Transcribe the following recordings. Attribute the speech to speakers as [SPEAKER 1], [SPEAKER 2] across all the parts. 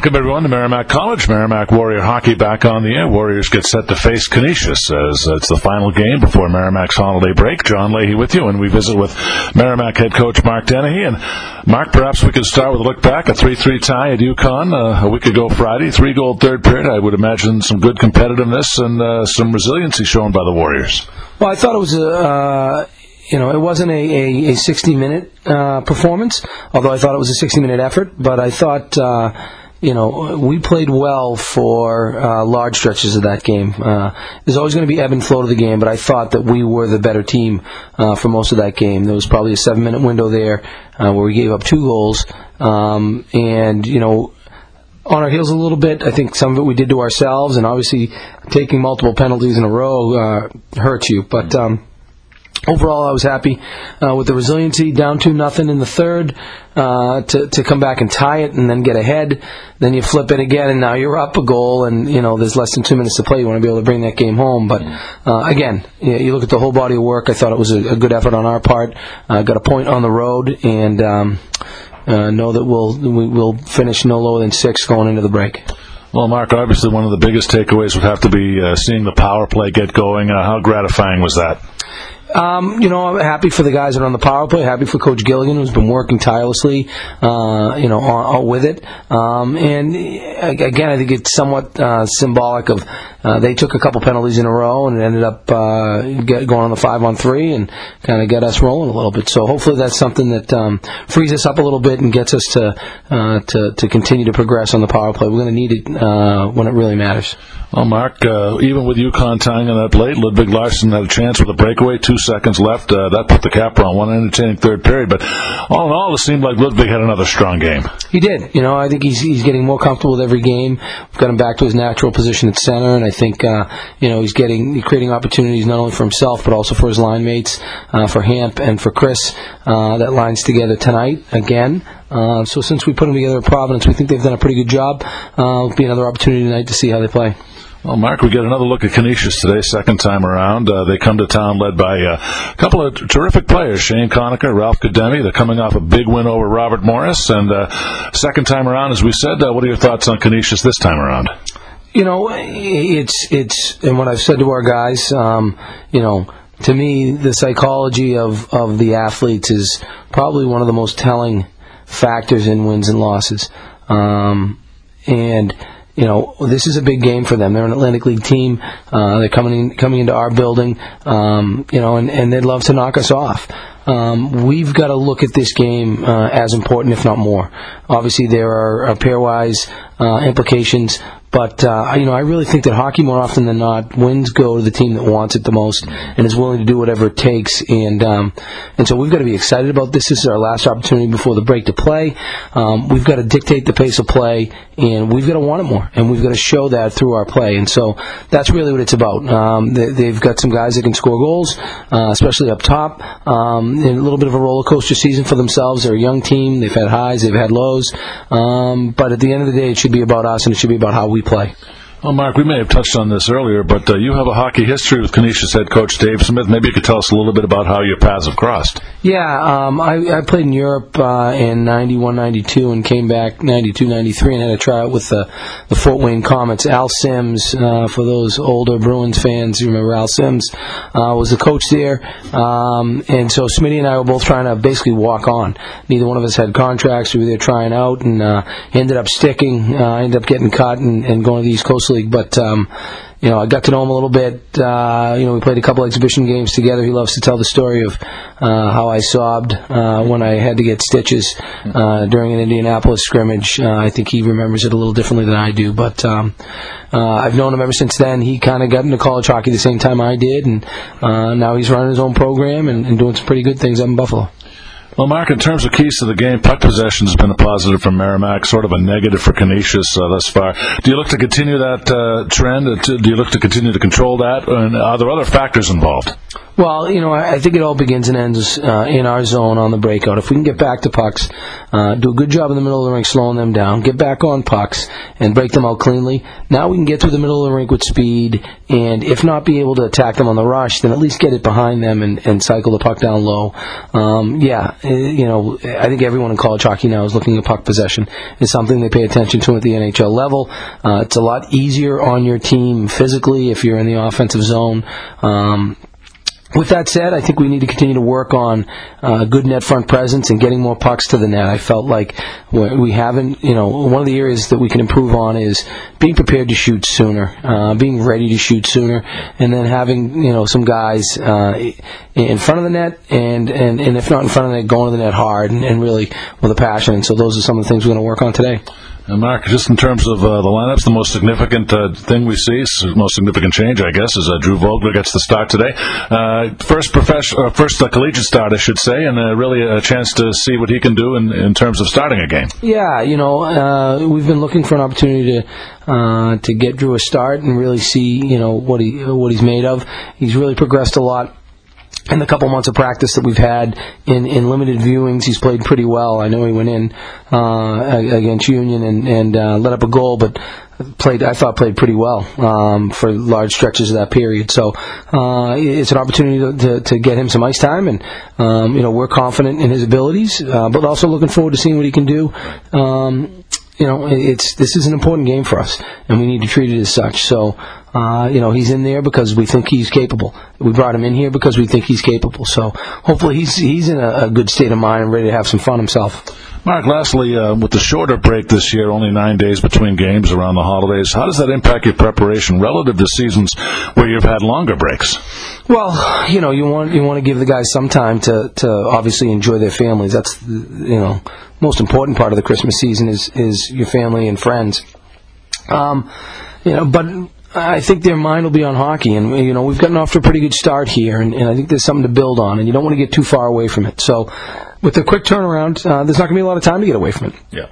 [SPEAKER 1] Welcome everyone to Merrimack College. Merrimack Warrior hockey back on the air. Warriors get set to face Canisius as it's the final game before Merrimack's holiday break. John Leahy with you, and we visit with Merrimack head coach Mark Dennehy. And Mark, perhaps we could start with a look back, a 3-3 tie at UConn uh, a week ago Friday, three goal third period. I would imagine some good competitiveness and uh, some resiliency shown by the Warriors.
[SPEAKER 2] Well, I thought it was a. Uh you know, it wasn't a, a, a 60 minute uh, performance, although I thought it was a 60 minute effort. But I thought, uh, you know, we played well for uh, large stretches of that game. Uh, there's always going to be ebb and flow to the game, but I thought that we were the better team uh, for most of that game. There was probably a seven minute window there uh, where we gave up two goals. Um, and, you know, on our heels a little bit. I think some of it we did to ourselves, and obviously taking multiple penalties in a row uh, hurts you. But um, overall, I was happy uh, with the resiliency. Down two nothing in the third uh, to to come back and tie it, and then get ahead. Then you flip it again, and now you're up a goal, and you know there's less than two minutes to play. You want to be able to bring that game home. But uh, again, you look at the whole body of work. I thought it was a, a good effort on our part. Got a point on the road, and. Um, uh, know that we'll we will finish no lower than six going into the break.
[SPEAKER 1] Well, Mark, obviously one of the biggest takeaways would have to be uh, seeing the power play get going. Uh, how gratifying was that?
[SPEAKER 2] Um, you know, I'm happy for the guys that are on the power play. Happy for Coach Gilligan, who's been working tirelessly, uh, you know, on, on with it. Um, and again, I think it's somewhat uh, symbolic of uh, they took a couple penalties in a row and ended up uh, get, going on the five on three and kind of get us rolling a little bit. So hopefully that's something that um, frees us up a little bit and gets us to uh, to, to continue to progress on the power play. We're going to need it uh, when it really matters.
[SPEAKER 1] Well, Mark, uh, even with UConn tying on up late, Ludwig Larsson had a chance with a breakaway, two seconds left. Uh, that put the cap on one entertaining third period. But all in all, it seemed like Ludwig had another strong game.
[SPEAKER 2] He did. You know, I think he's he's getting more comfortable with every game. We've got him back to his natural position at center, and I think uh, you know he's getting he's creating opportunities not only for himself but also for his line mates, uh, for Hamp and for Chris. Uh, that lines together tonight again. Uh, so since we put them together at Providence, we think they've done a pretty good job. Uh, it'll be another opportunity tonight to see how they play.
[SPEAKER 1] Well, Mark, we get another look at Canisius today, second time around. Uh, they come to town led by uh, a couple of terrific players, Shane Conacher, Ralph Kademi. They're coming off a big win over Robert Morris. And uh, second time around, as we said, uh, what are your thoughts on Canisius this time around?
[SPEAKER 2] You know, it's, it's, and what I've said to our guys, um, you know, to me, the psychology of, of the athletes is probably one of the most telling factors in wins and losses. Um, and, you know, this is a big game for them. They're an Atlantic League team. Uh, they're coming in, coming into our building, um, you know, and, and they'd love to knock us off. Um, we've got to look at this game uh, as important, if not more. Obviously, there are uh, pairwise uh, implications, but uh, you know, I really think that hockey, more often than not, wins go to the team that wants it the most and is willing to do whatever it takes. And um, and so we've got to be excited about this. This is our last opportunity before the break to play. Um, we've got to dictate the pace of play, and we've got to want it more, and we've got to show that through our play. And so that's really what it's about. Um, they, have got some guys that can score goals, uh, especially up top. Um, and a little bit of a roller coaster season for themselves. They're a young team. They've had highs, they've had lows. Um, but at the end of the day, it should be about us, and it should be about how we play.
[SPEAKER 1] Well, Mark, we may have touched on this earlier, but uh, you have a hockey history with Canisius head coach Dave Smith. Maybe you could tell us a little bit about how your paths have crossed.
[SPEAKER 2] Yeah, um, I, I, played in Europe uh, in 91, 92, and came back 92, 93, and had a tryout with the, the Fort Wayne Komets. Al Sims, uh, for those older Bruins fans, you remember Al Sims, uh, was the coach there. Um, and so Smitty and I were both trying to basically walk on. Neither one of us had contracts. We were there trying out, and uh, ended up sticking. Uh, ended up getting cut and, and going to the East Coast League, but um, you know, I got to know him a little bit. Uh, you know, we played a couple exhibition games together. He loves to tell the story of uh, how I sobbed uh, when I had to get stitches uh, during an Indianapolis scrimmage. Uh, I think he remembers it a little differently than I do, but um, uh, I've known him ever since then. He kind of got into college hockey the same time I did, and now he's running his own program and, and doing some pretty good things up in Buffalo.
[SPEAKER 1] Well, Mark, in terms of keys to the game, puck possession has been a positive for Merrimack, sort of a negative for Canisius uh, thus far. Do you look to continue that uh, trend? Do you look to continue to control that? And are there other factors involved?
[SPEAKER 2] Well, you know, I think it all begins and ends uh, in our zone on the breakout. If we can get back to pucks, uh, do a good job in the middle of the rink slowing them down, get back on pucks, and break them out cleanly, now we can get through the middle of the rink with speed, and if not be able to attack them on the rush, then at least get it behind them and, and cycle the puck down low. Um, yeah, uh, you know, I think everyone in college hockey now is looking at puck possession. It's something they pay attention to at the NHL level. Uh, it's a lot easier on your team physically if you're in the offensive zone. Um, with that said, I think we need to continue to work on uh, good net front presence and getting more pucks to the net. I felt like we haven't, you know, one of the areas that we can improve on is being prepared to shoot sooner, uh, being ready to shoot sooner, and then having, you know, some guys uh, in front of the net and, and, and if not in front of the net, going to the net hard and, and really with a passion. And so those are some of the things we're going to work on today.
[SPEAKER 1] And Mark, just in terms of uh, the lineups, the most significant uh, thing we see, the most significant change, I guess, is uh, Drew Vogler gets the start today. Uh, first professional, uh, first uh, collegiate start, I should say, and really a chance to see what he can do in, in terms of starting a game.
[SPEAKER 2] Yeah, you know, we've been looking for an opportunity to to get Drew a start and really see, you know, what he what he's made of. He's really progressed a lot in the couple months of practice that we've had in, in limited viewings, he's played pretty well. I know he went in uh, against Union and, and uh, let up a goal, but played I thought played pretty well um, for large stretches of that period. So uh, it's an opportunity to, to, to, get him some ice time, and um, you know we're confident in his abilities, uh, but also looking forward to seeing what he can do. Um, you know, it's this is an important game for us, and we need to treat it as such. So, uh, you know, he's in there because we think he's capable. We brought him in here because we think he's capable. So, hopefully, he's he's in a, a good state of mind and ready to have some fun himself.
[SPEAKER 1] Mark, lastly, uh, with the shorter break this year, only nine days between games around the holidays, how does that impact your preparation relative to seasons where you've had longer breaks?
[SPEAKER 2] Well, you know, you want you want to give the guys some time to, to obviously enjoy their families. That's you know most important part of the Christmas season is is your family and friends. Um, you know, but I think their mind will be on hockey, and you know we've gotten off to a pretty good start here, and, and I think there's something to build on, and you don't want to get too far away from it. So, with the quick turnaround, uh, there's not going to be a lot of time to get away from it.
[SPEAKER 1] Yeah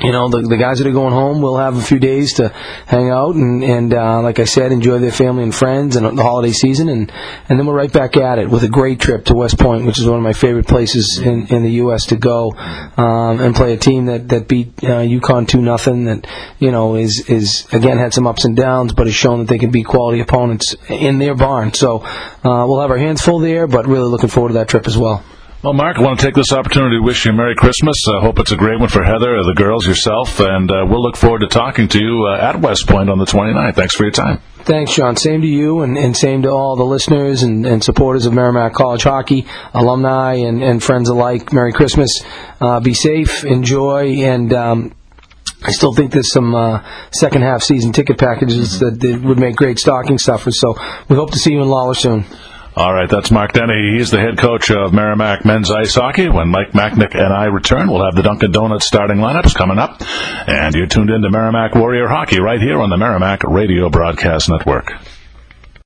[SPEAKER 2] you know, the, the guys that are going home will have a few days to hang out and, and uh, like I said, enjoy their family and friends and the holiday season, and, and then we're right back at it with a great trip to West Point, which is one of my favorite places in, in the U.S. to go um, and play a team that that beat uh, UConn two nothing. That you know is is again had some ups and downs, but has shown that they can beat quality opponents in their barn. So uh, we'll have our hands full there, but really looking forward to that trip as well.
[SPEAKER 1] Well, Mark, I want to take this opportunity to wish you a Merry Christmas. I hope it's a great one for Heather, the girls, yourself, and uh, we'll look forward to talking to you uh, at West Point on the 29th. Thanks for your time.
[SPEAKER 2] Thanks, John. Same to you, and, and same to all the listeners and, and, supporters of Merrimack College hockey, alumni and, and friends alike. Merry Christmas. Uh, be safe, enjoy, and um, I still think there's some uh, second half season ticket packages mm-hmm. that, that would make great stocking stuffers. So we hope to see you in Lawler soon.
[SPEAKER 1] All right, that's Mark Dennehy. He's the head coach of Merrimack men's ice hockey. When Mike Machnik and I return, we'll have the Dunkin' Donuts starting lineups coming up. And you're tuned in to Merrimack Warrior Hockey right here on the Merrimack Radio Broadcast Network.